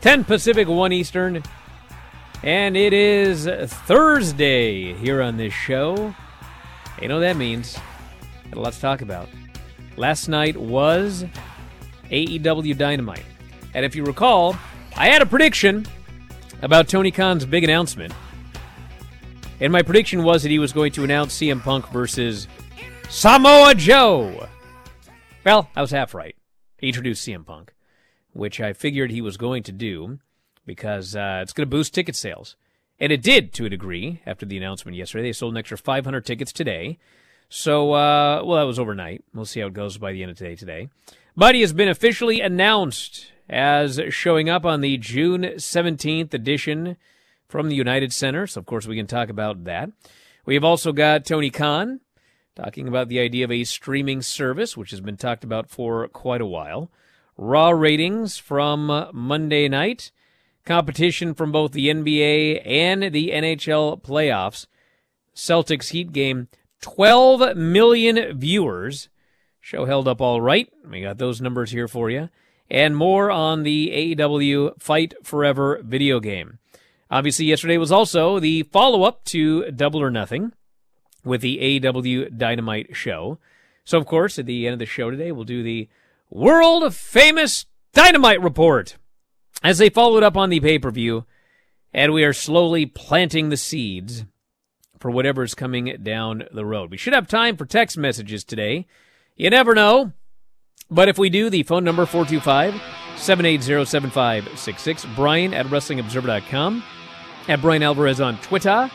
10 Pacific, 1 Eastern. And it is Thursday here on this show. You know what that means. Got a lot to talk about. Last night was AEW Dynamite. And if you recall, I had a prediction about Tony Khan's big announcement. And my prediction was that he was going to announce CM Punk versus Samoa Joe. Well, I was half right. He introduced CM Punk which I figured he was going to do because uh, it's going to boost ticket sales. And it did to a degree after the announcement yesterday. They sold an extra 500 tickets today. So, uh, well, that was overnight. We'll see how it goes by the end of today today. But he has been officially announced as showing up on the June 17th edition from the United Center. So, of course, we can talk about that. We have also got Tony Khan talking about the idea of a streaming service, which has been talked about for quite a while. Raw ratings from Monday night, competition from both the NBA and the NHL playoffs. Celtics Heat game, 12 million viewers. Show held up all right. We got those numbers here for you. And more on the AEW Fight Forever video game. Obviously, yesterday was also the follow up to Double or Nothing with the AEW Dynamite show. So, of course, at the end of the show today, we'll do the world famous Dynamite report as they followed up on the pay per view, and we are slowly planting the seeds for whatever is coming down the road. We should have time for text messages today. You never know. But if we do, the phone number 425 780 7566. Bryan at WrestlingObserver.com. At Bryan Alvarez on Twitter.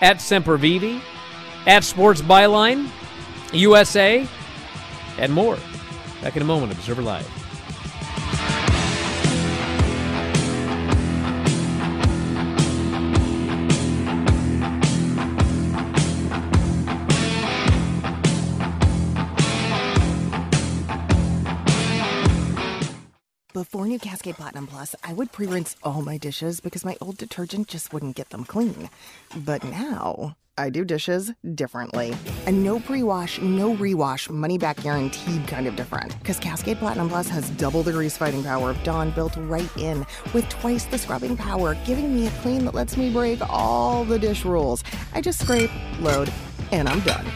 At Sempervive. At Sports Byline. USA. And more. Back in a moment, Observer Live. Cascade Platinum Plus, I would pre rinse all my dishes because my old detergent just wouldn't get them clean. But now, I do dishes differently. A no pre wash, no rewash, money back guaranteed kind of different. Because Cascade Platinum Plus has double the grease fighting power of Dawn built right in, with twice the scrubbing power, giving me a clean that lets me break all the dish rules. I just scrape, load, and I'm done.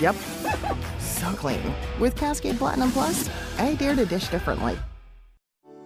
Yep. So clean. With Cascade Platinum Plus, I dare to dish differently.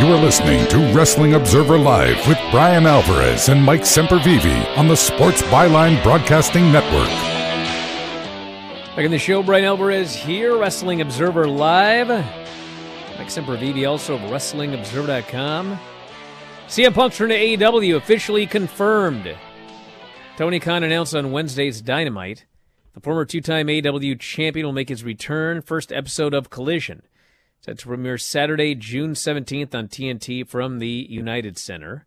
You are listening to Wrestling Observer Live with Bryan Alvarez and Mike Sempervive on the Sports Byline Broadcasting Network. Back in the show, Bryan Alvarez here, Wrestling Observer Live. Mike Sempervive, also of WrestlingObserver.com. CM Punk's turn to AEW officially confirmed. Tony Khan announced on Wednesday's Dynamite the former two-time AEW champion will make his return. First episode of Collision. Set to premiere Saturday, June 17th on TNT from the United Center.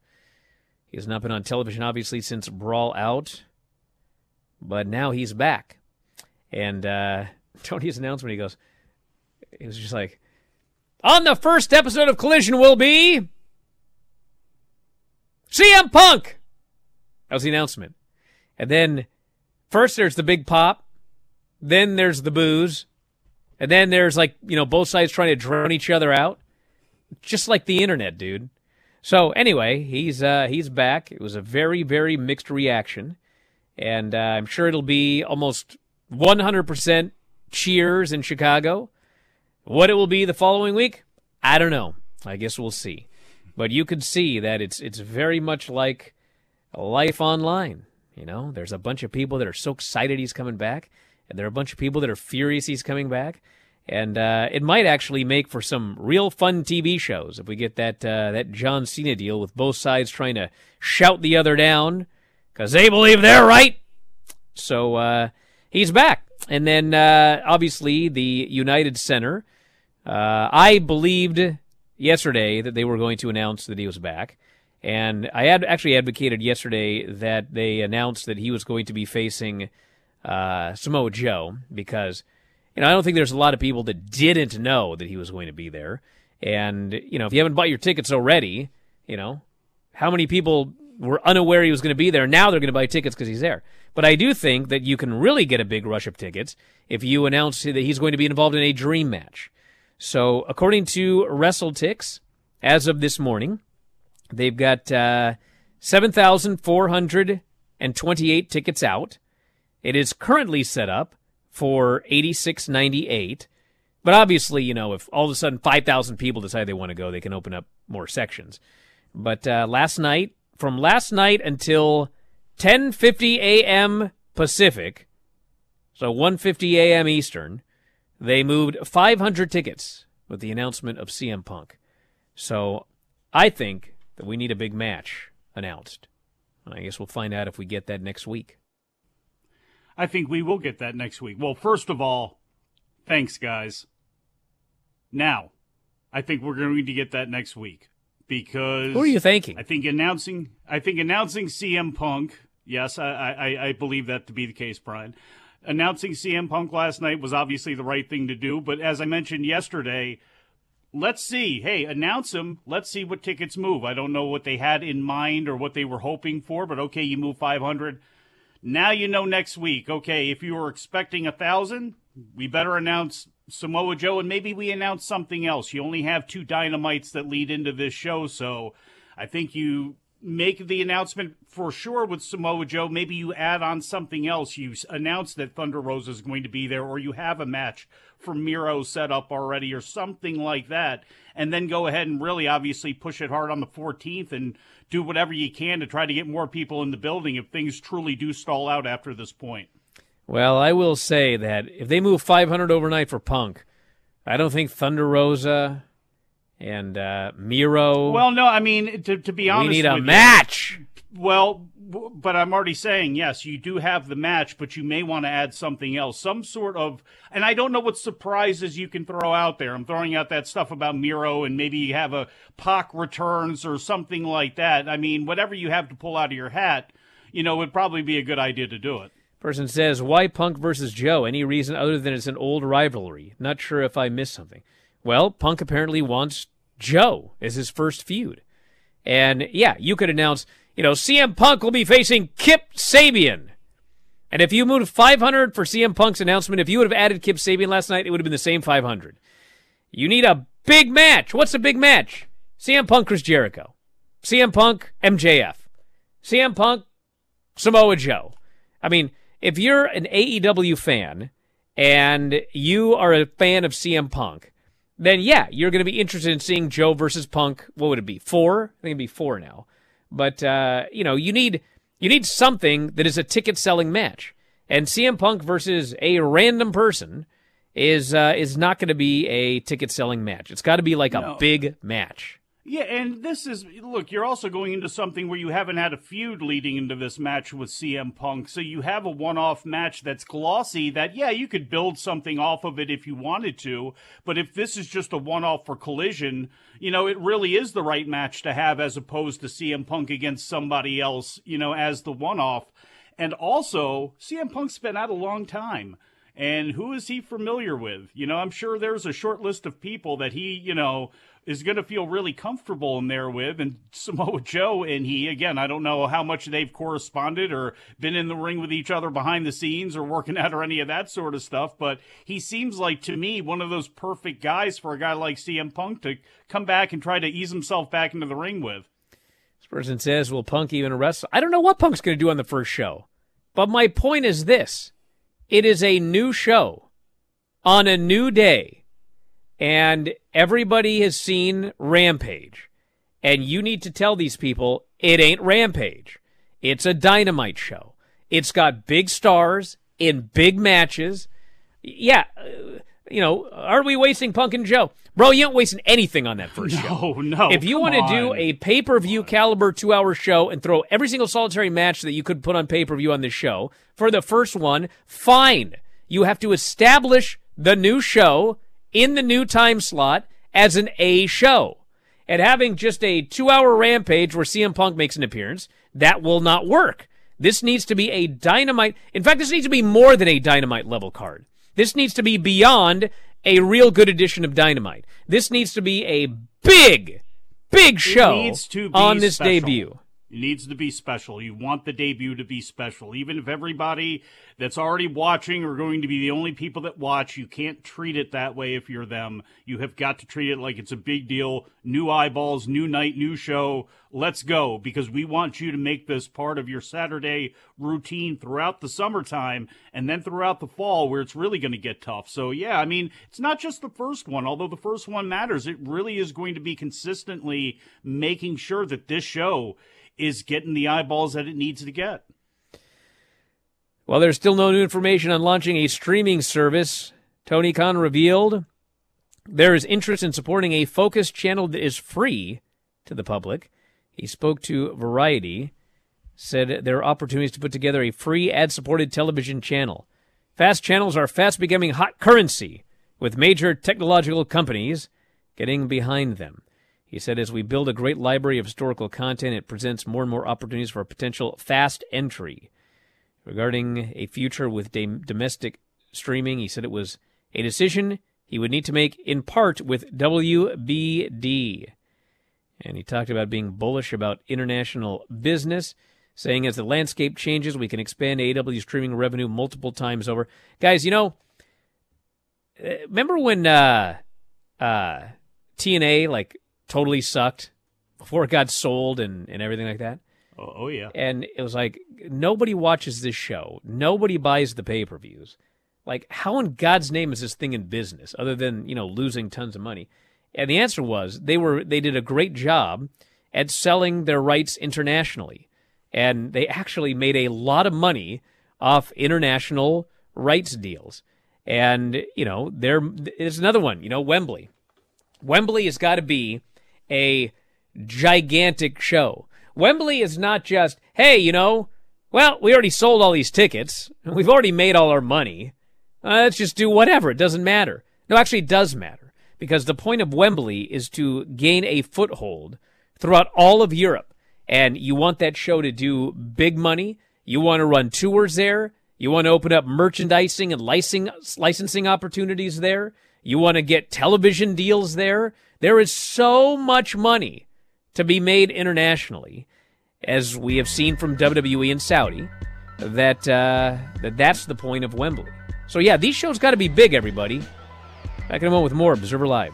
He has not been on television, obviously, since Brawl Out, but now he's back. And uh, Tony's announcement, he goes, he was just like, on the first episode of Collision will be CM Punk. That was the announcement. And then first there's the big pop, then there's the booze, and then there's like, you know, both sides trying to drown each other out. Just like the internet, dude. So anyway, he's uh he's back. It was a very, very mixed reaction. And uh, I'm sure it'll be almost 100% cheers in Chicago. What it will be the following week, I don't know. I guess we'll see. But you could see that it's it's very much like life online. You know, there's a bunch of people that are so excited he's coming back, and there are a bunch of people that are furious he's coming back. And uh, it might actually make for some real fun TV shows if we get that uh, that John Cena deal with both sides trying to shout the other down because they believe they're right. So uh, he's back, and then uh, obviously the United Center. Uh, I believed yesterday that they were going to announce that he was back, and I had actually advocated yesterday that they announced that he was going to be facing uh, Samoa Joe because you know I don't think there's a lot of people that didn't know that he was going to be there, and you know if you haven't bought your tickets already, you know how many people were unaware he was going to be there. Now they're going to buy tickets because he's there. But I do think that you can really get a big rush of tickets if you announce that he's going to be involved in a dream match. So, according to WrestleTix, as of this morning, they've got uh, 7,428 tickets out. It is currently set up for 86.98. But obviously, you know, if all of a sudden 5,000 people decide they want to go, they can open up more sections. But uh, last night, from last night until 10:50 a.m. Pacific, so 1:50 a.m. Eastern, they moved 500 tickets with the announcement of CM Punk. So I think that we need a big match announced. I guess we'll find out if we get that next week. I think we will get that next week. Well, first of all, thanks, guys. Now, I think we're going to get that next week. because Who are you thanking? I think announcing I think announcing CM Punk. Yes, I, I, I believe that to be the case, Bryan. Announcing CM Punk last night was obviously the right thing to do, but as I mentioned yesterday, let's see. Hey, announce him. Let's see what tickets move. I don't know what they had in mind or what they were hoping for, but okay, you move 500. Now you know next week. Okay, if you were expecting a thousand, we better announce Samoa Joe, and maybe we announce something else. You only have two dynamites that lead into this show, so I think you make the announcement for sure with Samoa Joe. Maybe you add on something else. You announce that Thunder Rosa is going to be there, or you have a match for Miro set up already, or something like that, and then go ahead and really obviously push it hard on the 14th and do whatever you can to try to get more people in the building if things truly do stall out after this point. Well, I will say that if they move 500 overnight for Punk, I don't think Thunder Rosa and uh, Miro. Well, no, I mean to to be honest, we need a with you- match. Well, w- but I'm already saying yes. You do have the match, but you may want to add something else, some sort of. And I don't know what surprises you can throw out there. I'm throwing out that stuff about Miro, and maybe you have a Pac returns or something like that. I mean, whatever you have to pull out of your hat, you know, would probably be a good idea to do it. Person says, "Why Punk versus Joe? Any reason other than it's an old rivalry? Not sure if I missed something." Well, Punk apparently wants Joe as his first feud, and yeah, you could announce, you know, CM Punk will be facing Kip Sabian, and if you moved 500 for CM Punk's announcement, if you would have added Kip Sabian last night, it would have been the same 500. You need a big match. What's a big match? CM Punk, Chris Jericho, CM Punk, MJF, CM Punk, Samoa Joe. I mean, if you're an AEW fan and you are a fan of CM Punk, then yeah, you're going to be interested in seeing Joe versus Punk. What would it be? Four? I think it'd be four now. But uh, you know, you need you need something that is a ticket selling match. And CM Punk versus a random person is uh, is not going to be a ticket selling match. It's got to be like a big match. Yeah, and this is look, you're also going into something where you haven't had a feud leading into this match with CM Punk. So you have a one-off match that's glossy that yeah, you could build something off of it if you wanted to, but if this is just a one-off for collision, you know, it really is the right match to have as opposed to CM Punk against somebody else, you know, as the one-off. And also, CM Punk's been out a long time. And who is he familiar with? You know, I'm sure there's a short list of people that he, you know, is going to feel really comfortable in there with. And Samoa Joe and he, again, I don't know how much they've corresponded or been in the ring with each other behind the scenes or working out or any of that sort of stuff. But he seems like, to me, one of those perfect guys for a guy like CM Punk to come back and try to ease himself back into the ring with. This person says, "Will Punk even wrestle?" I don't know what Punk's going to do on the first show, but my point is this: it is a new show on a new day, and everybody has seen Rampage, and you need to tell these people it ain't Rampage. It's a dynamite show. It's got big stars in big matches. Yeah, uh, you know, are we wasting Punk and Joe? Bro, you ain't wasting anything on that first show. No, no. If you want to do a pay per view caliber two hour show and throw every single solitary match that you could put on pay per view on this show for the first one, fine. You have to establish the new show in the new time slot as an A show. And having just a two hour rampage where CM Punk makes an appearance, that will not work. This needs to be a dynamite. In fact, this needs to be more than a dynamite level card. This needs to be beyond a real good edition of Dynamite. This needs to be a big, big show needs to be on this special. debut. It needs to be special. You want the debut to be special. Even if everybody that's already watching are going to be the only people that watch, you can't treat it that way if you're them. You have got to treat it like it's a big deal. New eyeballs, new night, new show. Let's go because we want you to make this part of your Saturday routine throughout the summertime and then throughout the fall where it's really going to get tough. So, yeah, I mean, it's not just the first one, although the first one matters. It really is going to be consistently making sure that this show is getting the eyeballs that it needs to get. While there's still no new information on launching a streaming service, Tony Khan revealed there is interest in supporting a focused channel that is free to the public. He spoke to Variety, said there are opportunities to put together a free ad supported television channel. Fast channels are fast becoming hot currency, with major technological companies getting behind them. He said, as we build a great library of historical content, it presents more and more opportunities for a potential fast entry. Regarding a future with domestic streaming, he said it was a decision he would need to make in part with WBD. And he talked about being bullish about international business, saying as the landscape changes, we can expand AEW streaming revenue multiple times over. Guys, you know, uh, remember when uh, uh, TNA like totally sucked before it got sold and, and everything like that? Oh, oh yeah. And it was like nobody watches this show. Nobody buys the pay per views. Like, how in God's name is this thing in business other than, you know, losing tons of money? And the answer was they were they did a great job at selling their rights internationally. And they actually made a lot of money off international rights deals. And, you know, there is another one, you know, Wembley. Wembley has got to be a gigantic show. Wembley is not just, hey, you know, well, we already sold all these tickets. We've already made all our money. Uh, let's just do whatever. It doesn't matter. No, actually, it does matter because the point of Wembley is to gain a foothold throughout all of Europe. And you want that show to do big money. You want to run tours there. You want to open up merchandising and licensing, licensing opportunities there. You want to get television deals there. There is so much money to be made internationally, as we have seen from WWE and Saudi, that, uh, that that's the point of Wembley. So, yeah, these shows got to be big, everybody. Back in a moment with more Observer Live.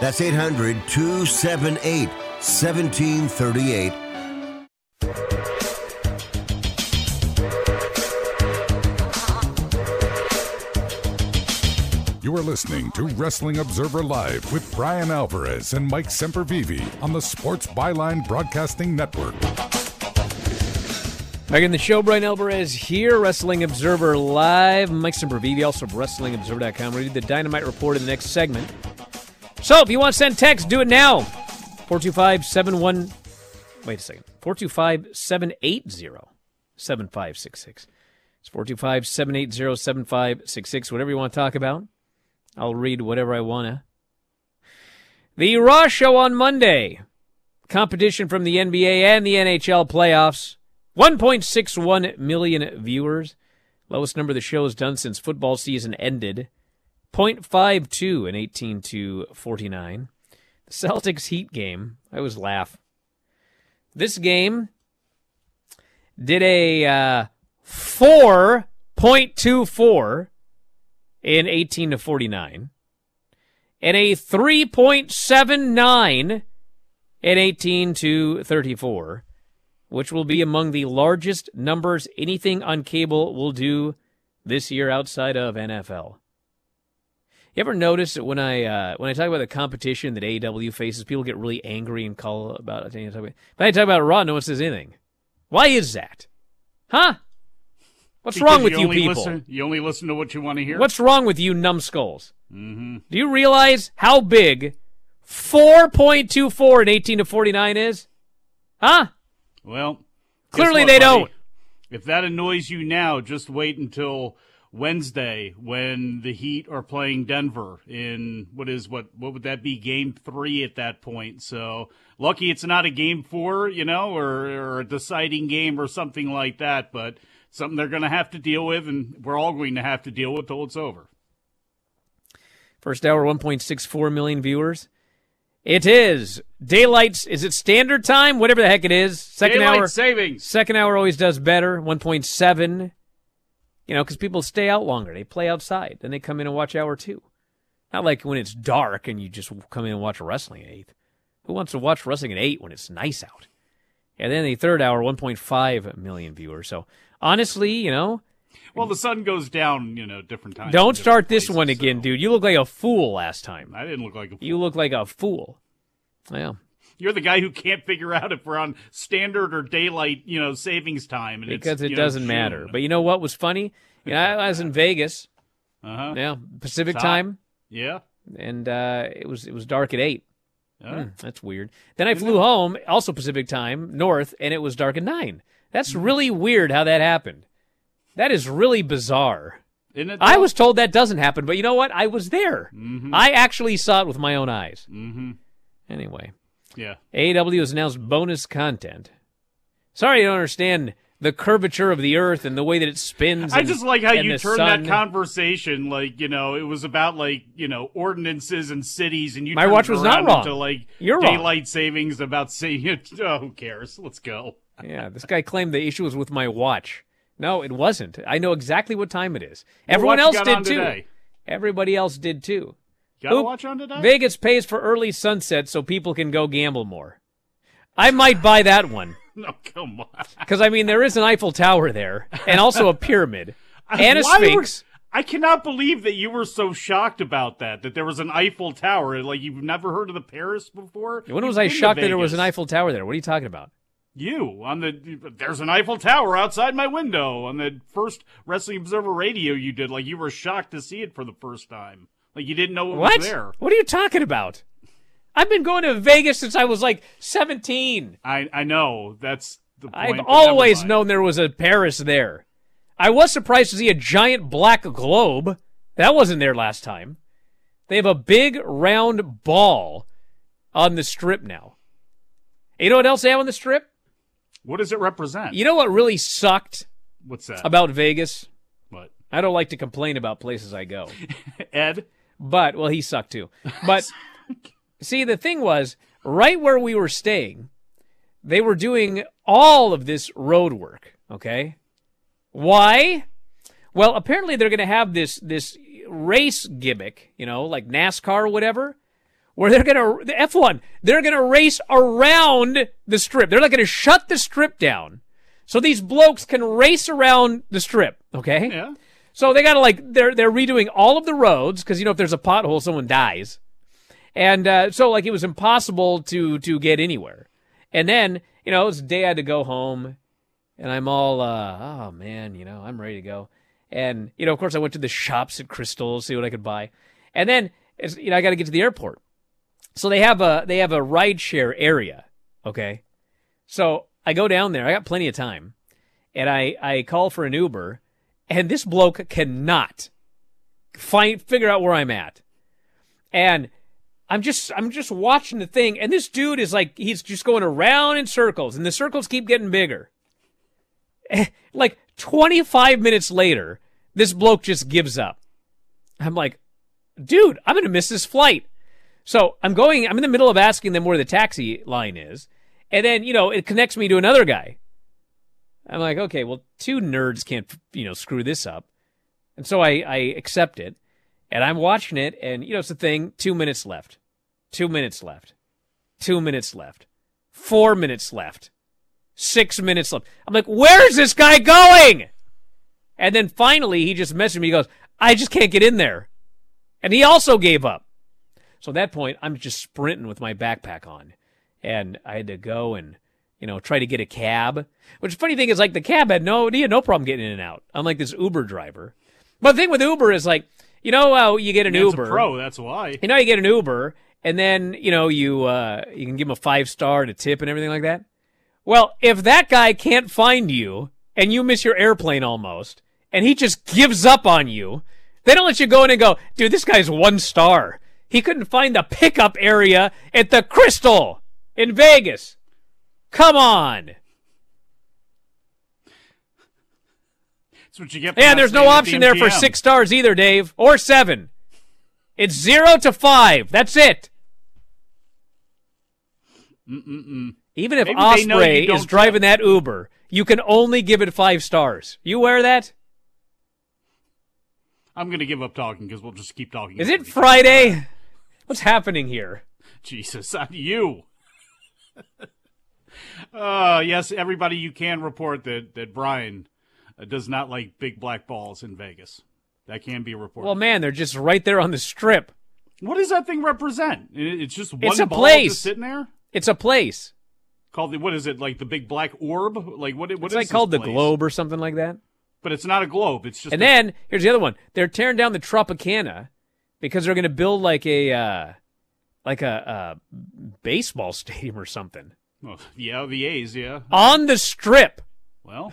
That's 800 278 1738. You are listening to Wrestling Observer Live with Bryan Alvarez and Mike Sempervive on the Sports Byline Broadcasting Network. Back in the show, Bryan Alvarez here, Wrestling Observer Live. Mike Sempervive, also of WrestlingObserver.com. Ready the Dynamite Report in the next segment. So if you want to send text, do it now. 425 71. Wait a second. 425 780 7566. It's 425 780 7566. Whatever you want to talk about. I'll read whatever I want to. The Raw Show on Monday. Competition from the NBA and the NHL playoffs. 1.61 million viewers. Lowest number the show has done since football season ended. 0.52 in 18 to 49. The Celtics Heat game. I always laugh. This game did a uh, 4.24 in 18 to 49 and a 3.79 in 18 to 34 which will be among the largest numbers anything on cable will do this year outside of NFL. You ever notice that when I uh, when I talk about the competition that AEW faces, people get really angry and call about it. But I talk about Raw, no one says anything. Why is that? Huh? What's Because wrong with you only people? Listen, you only listen to what you want to hear. What's wrong with you numbskulls? Mm-hmm. Do you realize how big 4.24 in 18 to 49 is? Huh? Well, Clearly what, they buddy? don't. If that annoys you now, just wait until Wednesday when the Heat are playing Denver in what is what what would that be game 3 at that point. So, lucky it's not a game 4, you know, or, or a deciding game or something like that, but something they're going to have to deal with and we're all going to have to deal with till it's over. First hour, 1.64 million viewers. It is daylight. Is it standard time? Whatever the heck it is. Second Daylight hour savings. Second hour always does better. 1.7. You know, because people stay out longer. They play outside. Then they come in and watch hour two. Not like when it's dark and you just come in and watch wrestling at eight. Who wants to watch wrestling at eight when it's nice out? And then the third hour, 1.5 million viewers. So honestly, you know, Well, the sun goes down, you know, different times. don't in start different this places, one again, dude. You look like a fool last time. I didn't look like a You look like a fool. Yeah. You're the guy who can't figure out if we're on standard or daylight, you know, savings time. And because it doesn't matter. June. But you know what was funny? You know, I was in Vegas. Uh-huh. Yeah, Pacific time, Yeah. and uh, it was it was dark at eight. Hmm, that's weird. Then I flew home, also Pacific time, north, and it was dark at nine. That's Hmm. really weird how that happened. That is really bizarre. Isn't it? I was told that doesn't happen, but you know what? I was there. Mhm. I actually saw it with my own eyes. Mm-hmm. Anyway, Yeah. AEW has announced bonus content. Sorry, you don't understand the curvature of the Earth and the way that it spins. I and- just like how you turned sun. that conversation like you know it was about like you know ordinances and cities, and you My watch was not wrong. To like You're wrong. daylight savings about saying oh who cares? Let's go. Yeah, this guy claimed the issue was with my watch. No, it wasn't. I know exactly what time it is. Everyone else did too. today? Everybody else did too. Got a Oop. watch on today? Vegas pays for early sunset so people can go gamble more. I might buy that one No, come on. because I mean there is an Eiffel Tower there and also a pyramid and a Why were- Sphinx. I cannot believe that you were so shocked about that. That there was an Eiffel Tower. Like you've never heard of the Paris before. When was I shocked that there was an Eiffel Tower there? What are you talking about? You on the there's an Eiffel Tower outside my window on the first Wrestling Observer Radio you did. Like you were shocked to see it for the first time. Like you didn't know it What? was there. What are you talking about? I've been going to Vegas since I was like 17. I I know that's the point. I've always known there was a Paris there. I was surprised to see a giant black globe. That wasn't there last time. They have a big round ball on the strip now. You know what else they have on the strip? What does it represent? You know what really sucked What's that? about Vegas? what? I don't like to complain about places I go. Ed? But well, he sucked too. But see, the thing was, right where we were staying, they were doing all of this road work. Okay, Why? Well, apparently they're going to have this this race gimmick, you know, like NASCAR or whatever, where they're going to the F1, they're going to race around the strip. They're not going to shut the strip down. So these blokes can race around the strip, okay? Yeah. So they got to like they're they're redoing all of the roads because you know if there's a pothole, someone dies, and uh, so like it was impossible to to get anywhere. And then you know it was the day I had to go home, and I'm all uh, oh man, you know I'm ready to go. And you know of course I went to the shops at Crystal see what I could buy, and then it's, you know I got to get to the airport. So they have a they have a ride share area, okay. So I go down there. I got plenty of time, and I I call for an Uber and this bloke cannot find figure out where I'm at. And I'm just I'm just watching the thing, and this dude is like he's just going around in circles, and the circles keep getting bigger. like 25 minutes later, this bloke just gives up. I'm like, dude, I'm gonna miss this flight. So I'm going, I'm in the middle of asking them where the taxi line is. And then, you know, it connects me to another guy. I'm like, okay, well, two nerds can't, you know, screw this up. And so I, I accept it. And I'm watching it, and, you know, it's the thing two minutes left, two minutes left, two minutes left, four minutes left, six minutes left. I'm like, where's this guy going? And then finally, he just messaged me. He goes, I just can't get in there. And he also gave up. So at that point, I'm just sprinting with my backpack on. And I had to go and, you know, try to get a cab. Which funny thing is like the cab had no, he had no problem getting in and out, unlike this Uber driver. But the thing with Uber is like, you know how you get an Yeah, it's a Uber. pro, that's why. You know, you get an Uber, and then you know you uh, you can give him a five star and a tip and everything like that. Well, if that guy can't find you and you miss your airplane almost, and he just gives up on you, they don't let you go in and go, dude, this guy's one star. He couldn't find the pickup area at the Crystal in Vegas. Come on. That's what you get. Yeah, there's no option the there for six stars either, Dave, or seven. It's zero to five. That's it. Mm-mm-mm. Even if Maybe Ospreay is driving that Uber, you can only give it five stars. You wear that? I'm going to give up talking because we'll just keep talking. Is it Friday? What's happening here? Jesus, on you. uh, yes, everybody, you can report that, that Bryan uh, does not like big black balls in Vegas. That can be reported. Well, man, they're just right there on the strip. what does that thing represent? It's just one It's a ball place. just sitting there? It's a place. Called the, what is it, like the big black orb? Like what, what It's is like called the? Globe or something like that. But it's not a globe. It's just And a- then here's the other one. They're tearing down the Tropicana because they're going to build like a uh, like a, a baseball stadium or something Oh, yeah, the A's, yeah. on the strip. Well,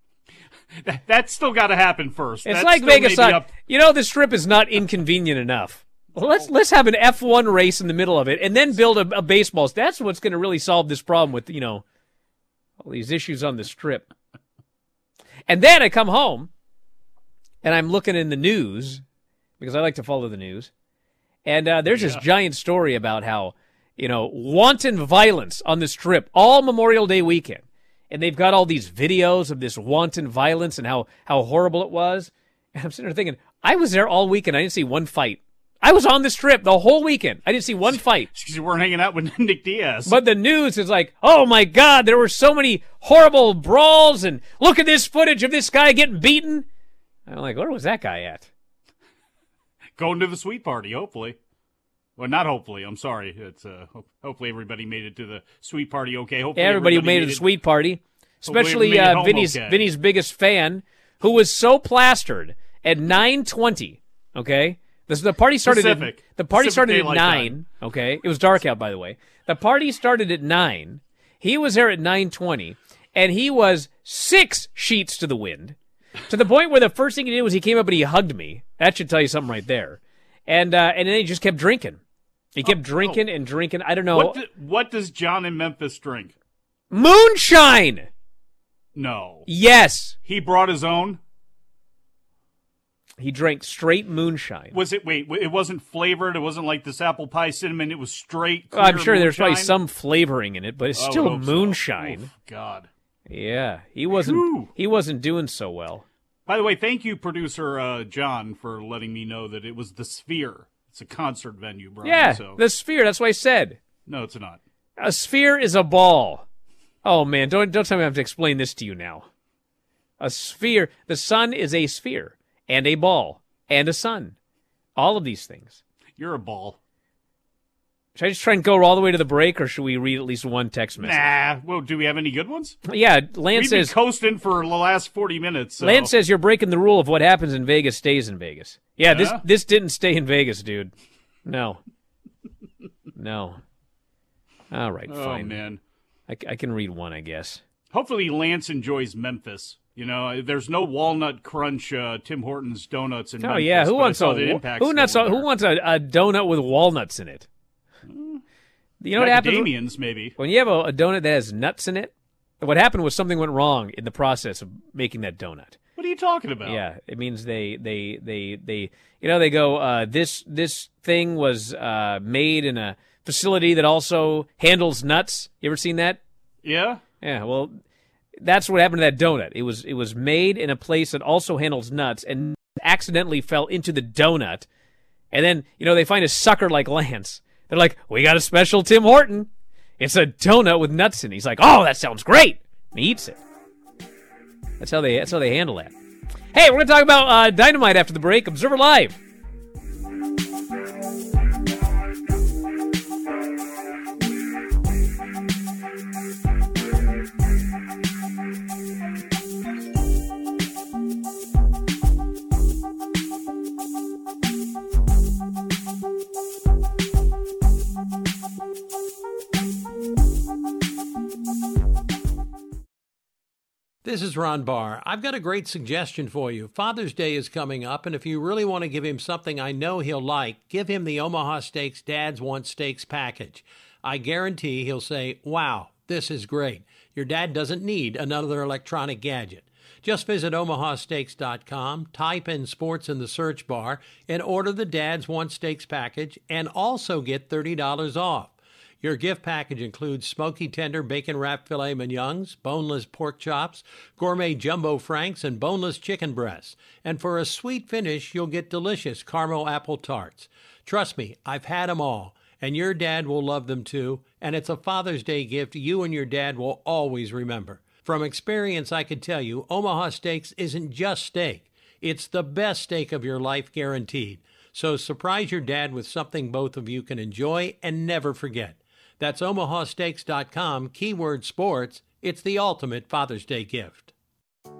that, that's still got to happen first. It's That's like Vegas. on- You know, the strip is not inconvenient enough. Well, let's let's have an F1 race in the middle of it, and then build a, a baseball. That's what's going to really solve this problem with you know all these issues on the strip. And then I come home, and I'm looking in the news because I like to follow the news, and uh, there's this giant story about how you know wanton violence on the strip all Memorial Day weekend, and they've got all these videos of this wanton violence and how how horrible it was. And I'm sitting there thinking, I was there all weekend. I didn't see one fight. I was on the strip the whole weekend. I didn't see one fight. because you weren't hanging out with Nick Diaz. But the news is like, oh my God, there were so many horrible brawls, and look at this footage of this guy getting beaten. I'm like, where was that guy at? going to the sweet party, hopefully. Well, not hopefully. I'm sorry. It's uh, hopefully everybody made it to the sweet party. Okay. Hopefully Everybody who made it a sweet party, especially everybody uh, Vinny's okay. Vinny's biggest fan, who was so plastered at 9:20. Okay, this the party started. At, the party Pacific started at nine. Time. Okay, it was dark out by the way. The party started at nine. He was there at 9:20, and he was six sheets to the wind, to the point where the first thing he did was he came up and he hugged me. That should tell you something right there. And uh, and then he just kept drinking. He kept drinking and drinking. I don't know. What, do- what does John in Memphis drink? Moonshine. No. Yes. He brought his own. He drank straight moonshine. Was it? Wait, it wasn't flavored. It wasn't like this apple pie cinnamon. It was straight. I'm sure there's probably some flavoring in it, but it's I still so. moonshine. Oof, God. Yeah, he wasn't. Whew. He wasn't doing so well. By the way, thank you, producer uh, John, for letting me know that it was the Sphere. It's a concert venue, Bryan. yeah, So the sphere. That's what I said. no, it's not. A sphere is a ball. Oh man, don't don't tell me I have to explain this to you now. A sphere. The sun is a sphere and a ball and a sun. All of these things. You're a ball. Should I just try and go all the way to the break, or should we read at least one text message? Nah. Well, do we have any good ones? Yeah, Lance We've been says. coasting for the last forty minutes. So. Lance says you're breaking the rule of what happens in Vegas stays in Vegas. Yeah, this Yeah? this didn't stay in Vegas, dude. No, no. All right, "Oh fine. man." I can read one, I guess. Hopefully, Lance enjoys Memphis. You know, there's no walnut crunch uh, Tim Hortons donuts in Oh Memphis. Oh yeah, who wants a saw that wa- Impact's who a, who wants a, a donut with walnuts in it? You know what happens when- Macadamians, maybe. when you have a, a donut that has nuts in it? What happened was something went wrong in the process of making that donut. What are you talking about? Yeah, it means they they they they you know they go uh, this this thing was uh, made in a facility that also handles nuts. You ever seen that? Yeah. Yeah, well, that's what happened to that donut. It was it was made in a place that also handles nuts and accidentally fell into the donut. And then, you know, they find a sucker like Lance. They're like, "We got a special Tim Horton. It's a donut with nuts in it." He's like, "Oh, that sounds great." And he eats it. That's how they that's how they handle that. Hey, we're to talk about uh, Dynamite after the break. Observer Live. This is Ron Barr. I've got a great suggestion for you. Father's Day is coming up, and if you really want to give him something I know he'll like, give him the Omaha Steaks Dads Want Steaks package. I guarantee he'll say, Wow, this is great. Your dad doesn't need another electronic gadget. Just visit omahasteaks.com, type in sports in the search bar, and order the Dads Want Steaks package, and also get $30 off. Your gift package includes smoky tender bacon wrapped filet mignons, boneless pork chops, gourmet jumbo franks, and boneless chicken breasts. And for a sweet finish, you'll get delicious caramel apple tarts. Trust me, I've had them all, and your dad will love them too. And it's a Father's Day gift you and your dad will always remember. From experience, I can tell you, Omaha Steaks isn't just steak. It's the best steak of your life guaranteed. So surprise your dad with something both of you can enjoy and never forget. That's omahasteaks.com, keyword sports. It's the ultimate Father's Day gift.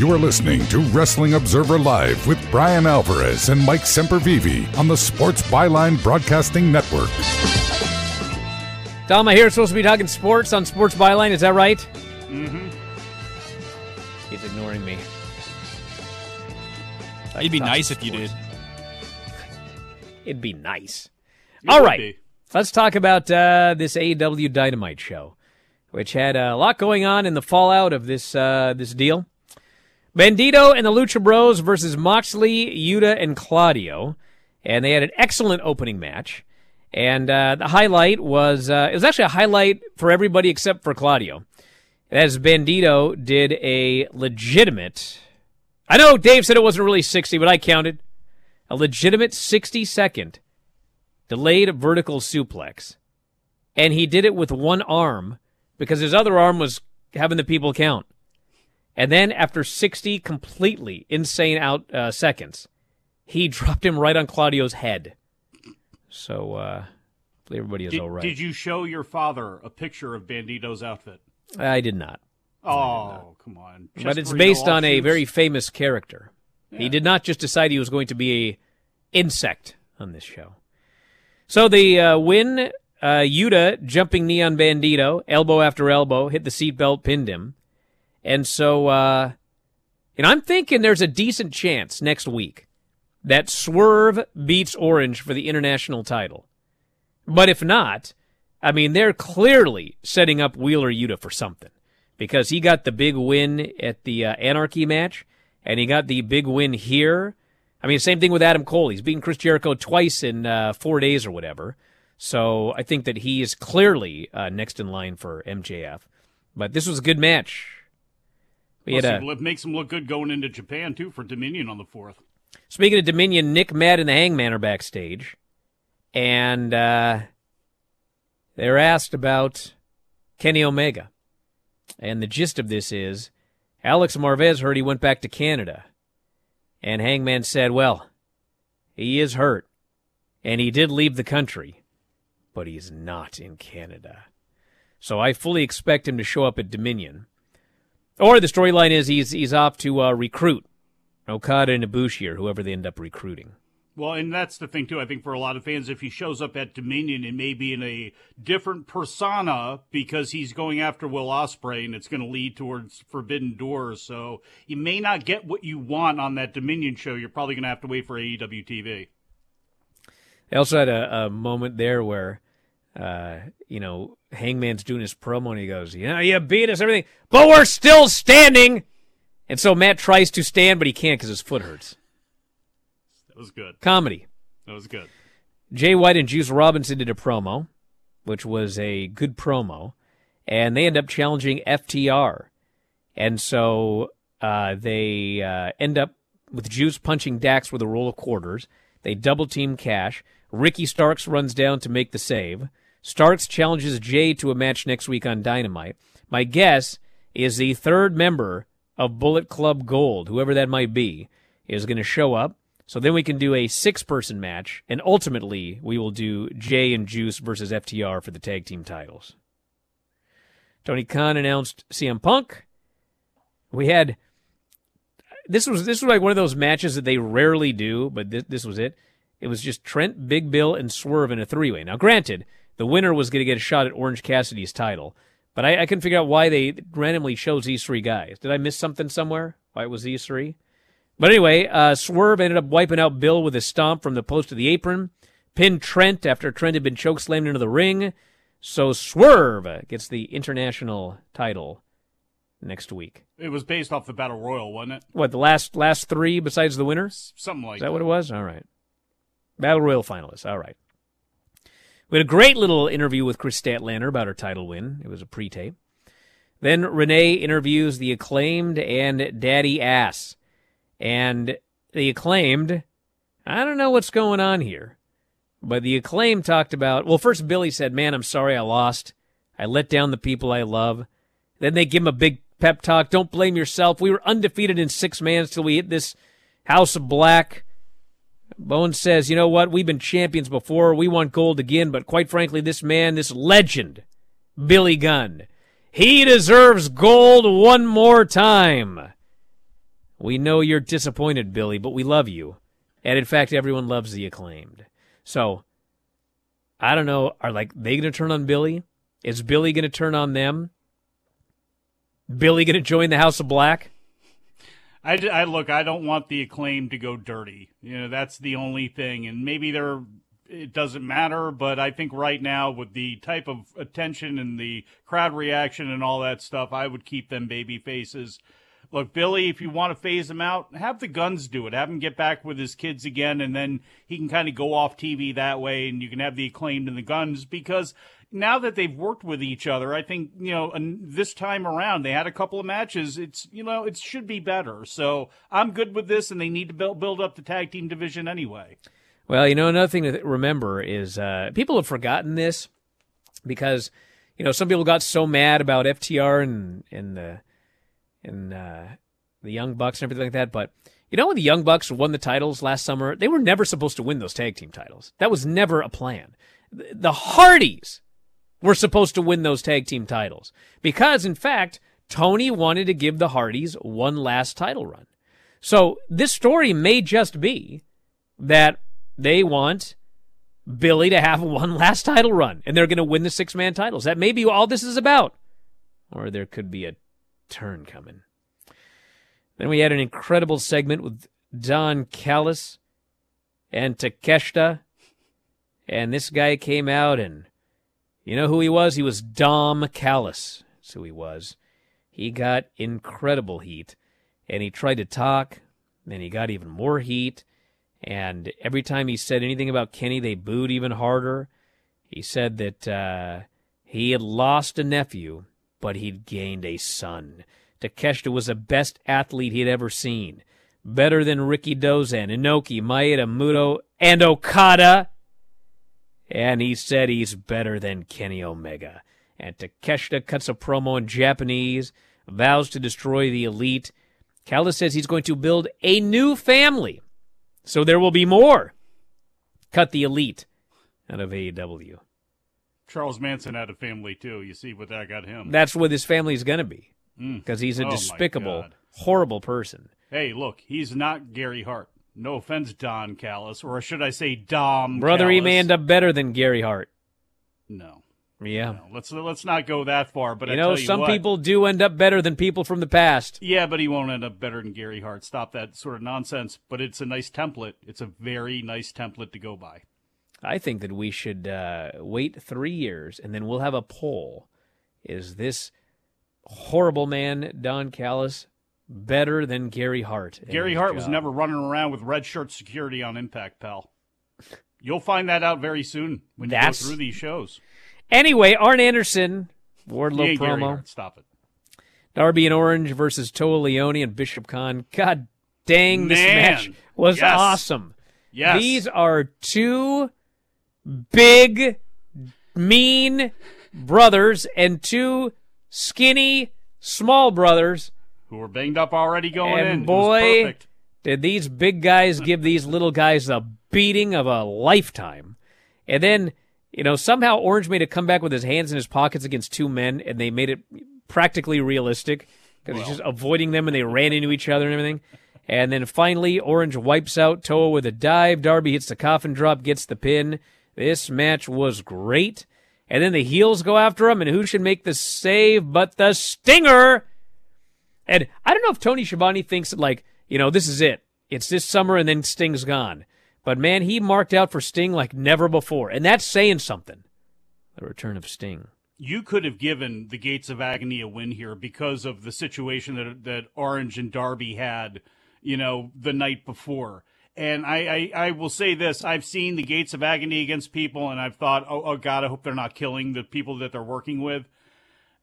You are listening to Wrestling Observer Live with Bryan Alvarez and Mike Sempervive on the Sports Byline Broadcasting Network. Dom, I hear it's supposed to be talking sports on Sports Byline. Is that right? Mm-hmm. He's ignoring me. It'd be Talking nice if you did. It'd be nice. It All would right. be. Let's talk about uh, this AEW Dynamite show, which had a lot going on in the fallout of this uh, this deal. Bandito and the Lucha Bros versus Moxley, Yuta, and Claudio, and they had an excellent opening match. And uh, the highlight was uh, it was actually a highlight for everybody except for Claudio, as Bandito did a legitimate. I know Dave said it wasn't really sixty, but I counted a legitimate sixty second delayed vertical suplex, and he did it with one arm because his other arm was having the people count. And then after 60 completely insane out uh, seconds, he dropped him right on Claudio's head. So, uh, everybody is Did, all right. did you show your father a picture of Bandito's outfit? I did not. Oh, come on. but it's based on a very famous character. He did not just decide he was going to be a insect on this show. So the uh, win, uh, Yuta jumping knee on Bandito, elbow after elbow, hit the seatbelt, pinned him. And so, uh, and I'm thinking there's a decent chance next week that Swerve beats Orange for the international title. But if not, I mean, they're clearly setting up Wheeler Yuta for something because he got the big win at the uh, Anarchy match and he got the big win here. I mean, same thing with Adam Cole. He's beaten Chris Jericho twice in uh, four days or whatever. So I think that he is clearly uh, next in line for MJF. But this was a good match. We Plus, had a, it makes him look good going into Japan too for Dominion on the fourth. Speaking of Dominion, Nick, Matt, and the Hangman are backstage, and uh, they're asked about Kenny Omega. And the gist of this is Alex Marvez heard he went back to Canada, and Hangman said, "Well, he is hurt, and he did leave the country, but he's not in Canada." So I fully expect him to show up at Dominion. Or the storyline is he's he's off to uh, recruit Okada and Ibushi or whoever they end up recruiting. Well, and that's the thing too. I think for a lot of fans, if he shows up at Dominion, it may be in a different persona because he's going after Will Ospreay, and it's going to lead towards Forbidden Doors. So you may not get what you want on that Dominion show. You're probably going to have to wait for AEW TV. They also had a, a moment there where, uh, you know, Hangman's doing his promo and he goes, "You know, you beat us, everything, but we're still standing." And so Matt tries to stand, but he can't because his foot hurts. That was good. Comedy. That was good. Jay White and Juice Robinson did a promo, which was a good promo, and they end up challenging FTR. And so uh, they uh, end up with Juice punching Dax with a roll of quarters. They double team Cash. Ricky Starks runs down to make the save. Starks challenges Jay to a match next week on Dynamite. My guess is the third member of Bullet Club Gold, whoever that might be, is going to show up. So then we can do a six person match, and ultimately we will do Jay and Juice versus FTR for the tag team titles. Tony Khan announced CM Punk. We had this was this was like one of those matches that they rarely do, but this, this was it. It was just Trent, Big Bill, and Swerve in a three way. Now, granted, the winner was going to get a shot at Orange Cassidy's title, but I, I couldn't figure out why they randomly chose these three guys. Did I miss something somewhere? Why it was these three? But anyway, uh, Swerve ended up wiping out Bill with a stomp from the post of the apron, pinned Trent after Trent had been chokeslammed into the ring. So Swerve gets the international title next week. It was based off the Battle Royal, wasn't it? What the last last three besides the winner? Something like Is that what it was? All right. Battle Royal finalists. All right. We had a great little interview with Kris Statlander about her title win. It was a pre-tape. Then Renee interviews the acclaimed and Daddy Ass. And the acclaimed, I don't know what's going on here. But the acclaimed talked about, well, first Billy said, Man, I'm sorry I lost. I let down the people I love. Then they give him a big pep talk. Don't blame yourself. We were undefeated in six mans till we hit this House of Black. Bones says, You know what? We've been champions before. We want gold again. But quite frankly, this man, this legend, Billy Gunn, he deserves gold one more time. We know you're disappointed, Billy, but we love you. And in fact, everyone loves the acclaimed. So, I don't know. Are like they going to turn on Billy? Is Billy going to turn on them? Billy going to join the House of Black? I, I look. I don't want the acclaim to go dirty. You know, that's the only thing. And maybe they're. It doesn't matter, but I think right now with the type of attention and the crowd reaction and all that stuff, I would keep them baby faces. Look, Billy, if you want to phase him out, have the Gunns do it. Have him get back with his kids again, and then he can kind of go off TV that way, and you can have the acclaimed and the Gunns because now that they've worked with each other, I think you know this time around they had a couple of matches. It's you know it should be better. So I'm good with this, and they need to build build up the tag team division anyway. Well, you know another thing to remember is uh, people have forgotten this because you know some people got so mad about FTR and and the and uh, the Young Bucks and everything like that, but. You know when the Young Bucks won the titles last summer, they were never supposed to win those tag team titles. That was never a plan. The Hardys were supposed to win those tag team titles. Because, in fact, Tony wanted to give the Hardys one last title run. So this story may just be that they want Billy to have one last title run and they're going to win the six man titles. That may be all this is about. Or there could be a turn coming. Then we had an incredible segment with Don Callis and Takeshita. And this guy came out and you know who he was? He was Dom Callis. That's who he was. He got incredible heat, and he tried to talk, and he got even more heat. And every time he said anything about Kenny, they booed even harder. He said that uh, he had lost a nephew, but he'd gained a son. Takeshita was the best athlete he'd ever seen. Better than Rikidozan, Inoki, Maeda, Muto, and Okada. And he said he's better than Kenny Omega. And Takeshita cuts a promo in Japanese, vows to destroy the elite. Callis says he's going to build a new family. So there will be more. Cut the elite out of AEW. Charles Manson had a family too. You see what that got him. That's what his family is going to be. Mm. Because he's a Oh, despicable, horrible person. Hey, look, he's not Gary Hart. No offense, Don Callis, or should I say Dom? Brother, he Callis. may end up better than Gary Hart. No, Yeah. no, let's let's not go that far. But you I know, tell you some what, people do end up better than people from the past. Yeah, but he won't end up better than Gary Hart. Stop that sort of nonsense. But it's a nice template. It's a very nice template to go by. I think that we should uh, wait three years and then we'll have a poll. Is this horrible man, Don Callis, better than Gary Hart? Gary Hart was never running around with red shirt security on Impact, pal. You'll find that out very soon when you That's- go through these shows. Anyway, Arn Anderson, Wardlow Gary promo. Hart. Stop it. Darby and Orange versus Toa Liona and Bishop Kaun. God dang, this Man. match was Yes. awesome. Yes. These are two big, mean brothers and two skinny, small brothers. Who were banged up already going and in. Boy, did these big guys give these little guys a beating of a lifetime. And then, you know, somehow Orange made a comeback with his hands in his pockets against two men, and they made it practically realistic because he's just avoiding them and they ran into each other and everything. And then finally, Orange wipes out Toa with a dive. Darby hits the coffin drop, gets the pin. This match was great. And then the heels go after him, and who should make the save but the Stinger? And I don't know if Tony Schiavone thinks that, like, you know, this is it. It's this summer and then Sting's gone. But man, he marked out for Sting like never before. And that's saying something. The return of Sting. you could have given the Gates of Agony a win here because of the situation that that Orange and Darby had, you know, the night before. And I, I, I will say this: I've seen the gates of agony against people, and I've thought, oh, oh God, I hope they're not killing the people that they're working with.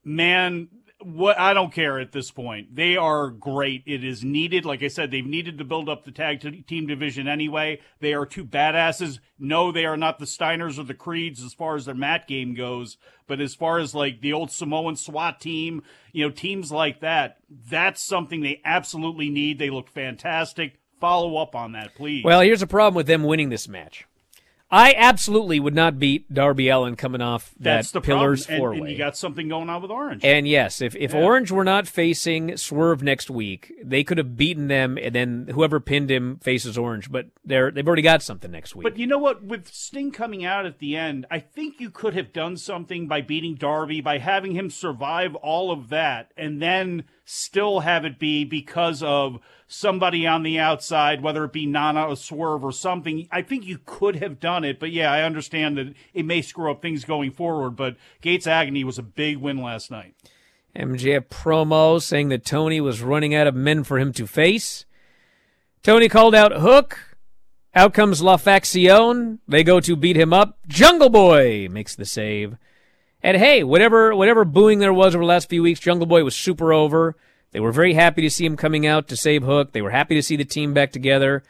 Man, what I don't care at this point. They are great. It is needed. Like I said, they've needed to build up the tag team division anyway. They are two badasses. No, they are not the Steiners or the Creeds as far as their mat game goes. But as far as like the old Samoan SWAT team, you know, teams like that, that's something they absolutely need. They look fantastic. Follow up on that, please. Well, here's a problem with them winning this match. I absolutely would not beat Darby Allin coming off that That's the Pillars four And, and you got something going on with Orange. And yes, if, if Yeah. Orange were not facing Swerve next week, they could have beaten them, and then whoever pinned him faces Orange. But they're they've already got something next week. But you know what? With Sting coming out at the end, I think you could have done something by beating Darby, by having him survive all of that, and then still have it be because of somebody on the outside, whether it be Nana or Swerve or something. I think you could have done it, but yeah, I understand that it may screw up things going forward. But Gates Agony was a big win last night. MJF promo saying that Tony was running out of men for him to face. Tony called out Hook. Out comes La Faction. They go to beat him up. Jungle Boy makes the save. And hey, whatever whatever booing there was over the last few weeks, Jungle Boy was super over. They were very happy to see him coming out to save Hook. They were happy to see the team back together.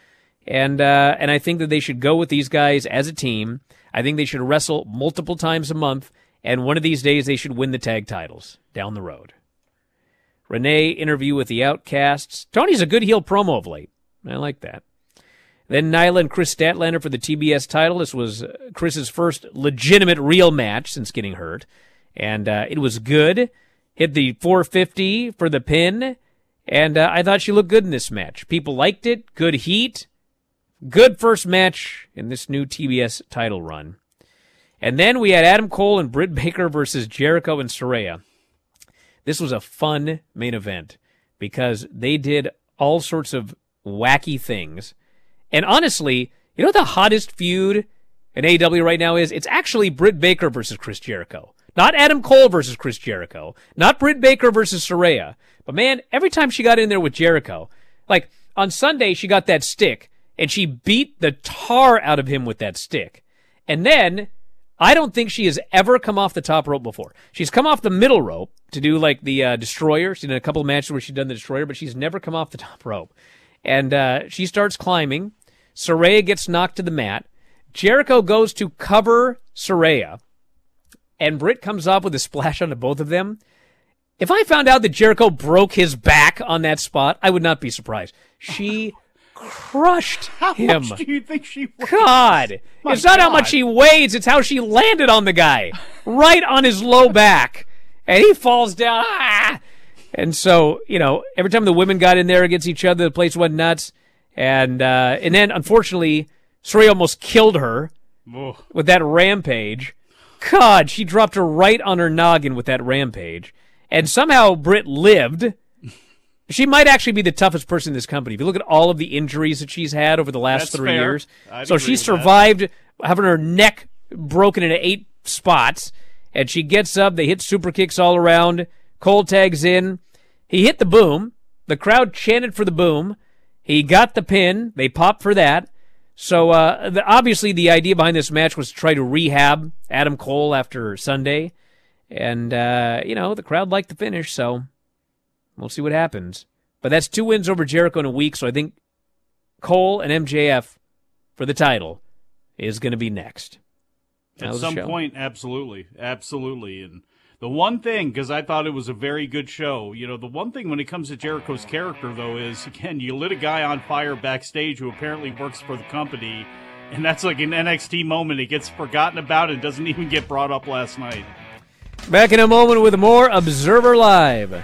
And uh, and I think that they should go with these guys as a team. I think they should wrestle multiple times a month, and one of these days they should win the tag titles down the road. Renee interview with the Outcasts. Tony's a good heel promo of late. I like that. Then Nyla and Kris Statlander for the TBS title. This was uh, Kris's first legitimate real match since getting hurt, and uh, it was good. Hit the 450 for the pin, and uh, I thought she looked good in this match. People liked it. Good heat. Good first match in this new TBS title run. And then we had Adam Cole and Britt Baker versus Jericho and Saraya. This was a fun main event because they did all sorts of wacky things. And honestly, you know the hottest feud in AEW right now is? It's actually Britt Baker versus Chris Jericho. Not Adam Cole versus Chris Jericho. Not Britt Baker versus Saraya. But man, every time she got in there with Jericho, like on Sunday, she got that stick and she beat the tar out of him with that stick. And then I don't think she has ever come off the top rope before. She's come off the middle rope to do like the uh, destroyer. She's done a couple of matches where she's done the destroyer, but she's never come off the top rope. And uh, she starts climbing. Saraya gets knocked to the mat. Jericho goes to cover Saraya, and Britt comes up with a splash onto both of them. If I found out that Jericho broke his back on that spot, I would not be surprised. She crushed How him. much do you think she weighed? God. My it's not how much he weighs, it's how she landed on the guy. right on his low back. And he falls down. Ah! And so, you know, every time the women got in there against each other, the place went nuts. And uh, and then unfortunately, Saraya almost killed her Ugh. with that rampage. God, she dropped her right on her noggin with that rampage. And somehow Britt lived. She might actually be the toughest person in this company. If you look at all of the injuries that she's had over the last That's three fair. years. I'd so she with that. survived having her neck broken into eight spots. And she gets up. They hit super kicks all around. Cole tags in. He hit the boom. The crowd chanted for the boom. He got the pin. They popped for that. So uh, the, obviously, the idea behind this match was to try to rehab Adam Cole after Sunday, and uh, you know the crowd liked the finish. So we'll see what happens. But that's two wins over Jericho in a week. So I think Cole and MJF for the title is going to be next. At some point, absolutely, absolutely. And the one thing, because I thought it was a very good show, you know, the one thing when it comes to Jericho's character, though, is again, you lit a guy on fire backstage who apparently works for the company, and that's like an NXT moment. It gets forgotten about and doesn't even get brought up last night. Back in a moment with more Observer Live.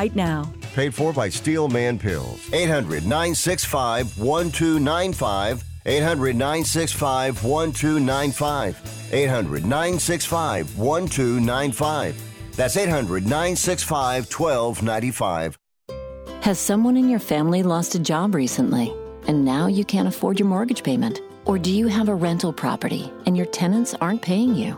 now. Paid for by Steel Man Pills. 800 965 1295. 800 965 1295. 800 965 1295. That's 800 965 1295. Has someone in your family lost a job recently and now you can't afford your mortgage payment? Or do you have a rental property and your tenants aren't paying you?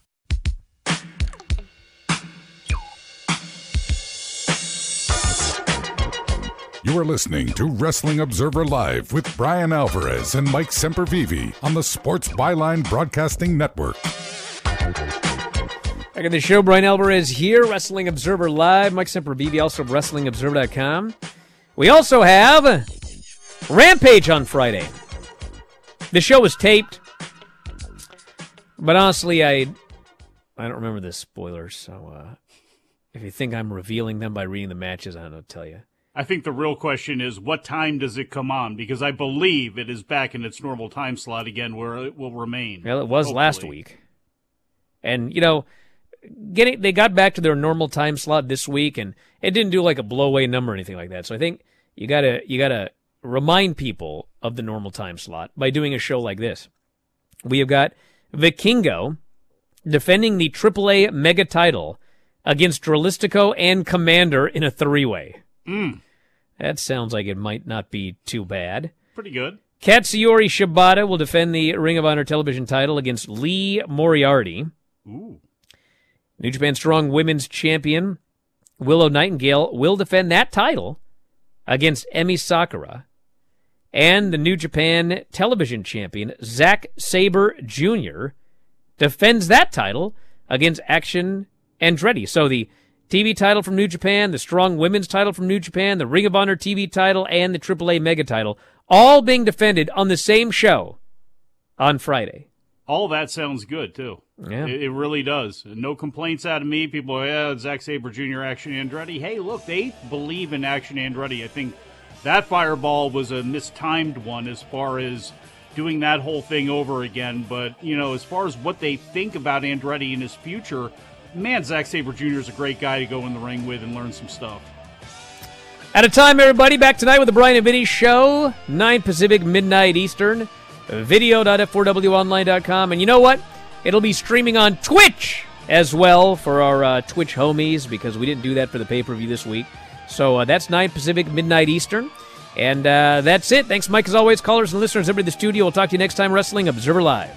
Are listening to Wrestling Observer Live with Bryan Alvarez and Mike Sempervive on the Sports Byline Broadcasting Network. Back in the show, Bryan Alvarez here, Wrestling Observer Live. Mike Sempervive, also WrestlingObserver.com. We also have Rampage on Friday. The show was taped, but honestly, I I don't remember the spoilers. So uh, if you think I'm revealing them by reading the matches, I don't know tell you. I think the real question is what time does it come on? Because I believe it is back in its normal time slot again where it will remain. Well, it was hopefully. last week. And, you know, getting they got back to their normal time slot this week and it didn't do like a blowaway number or anything like that. So I think you gotta you gotta remind people of the normal time slot by doing a show like this. We have got Vikingo defending the AAA mega title against Dralistico and Commander in a three way. Mm, That sounds like it might not be too bad. pretty good. Katsuyori Shibata will defend the Ring of Honor television title against Lee Moriarty. Ooh. New Japan Strong Women's Champion Willow Nightingale will defend that title against Emi Sakura. And the New Japan Television Champion Zack Sabre Jr. defends that title against Action Andretti. So the TV title from New Japan, the Strong Women's title from New Japan, the Ring of Honor TV title, and the AAA Mega title, all being defended on the same show on Friday. All that sounds good too. Yeah. It, it really does. No complaints out of me. People, are, yeah, Zack Sabre Jr. Action Andretti. Hey, look, they believe in Action Andretti. I think that fireball was a mistimed one as far as doing that whole thing over again. But you know, as far as what they think about Andretti in his future, man, Zack Sabre Jr. is a great guy to go in the ring with and learn some stuff. At a time, everybody, back tonight with the Bryan and Vinny Show, 9 Pacific, midnight Eastern, video.f4wonline.com. And you know what? It'll be streaming on Twitch as well for our uh, Twitch homies because we didn't do that for the pay per view this week. So uh, that's 9 Pacific, midnight Eastern. And uh, that's it. Thanks, Mike, as always. Callers and listeners, everybody in the studio. We'll talk to you next time, Wrestling Observer Live.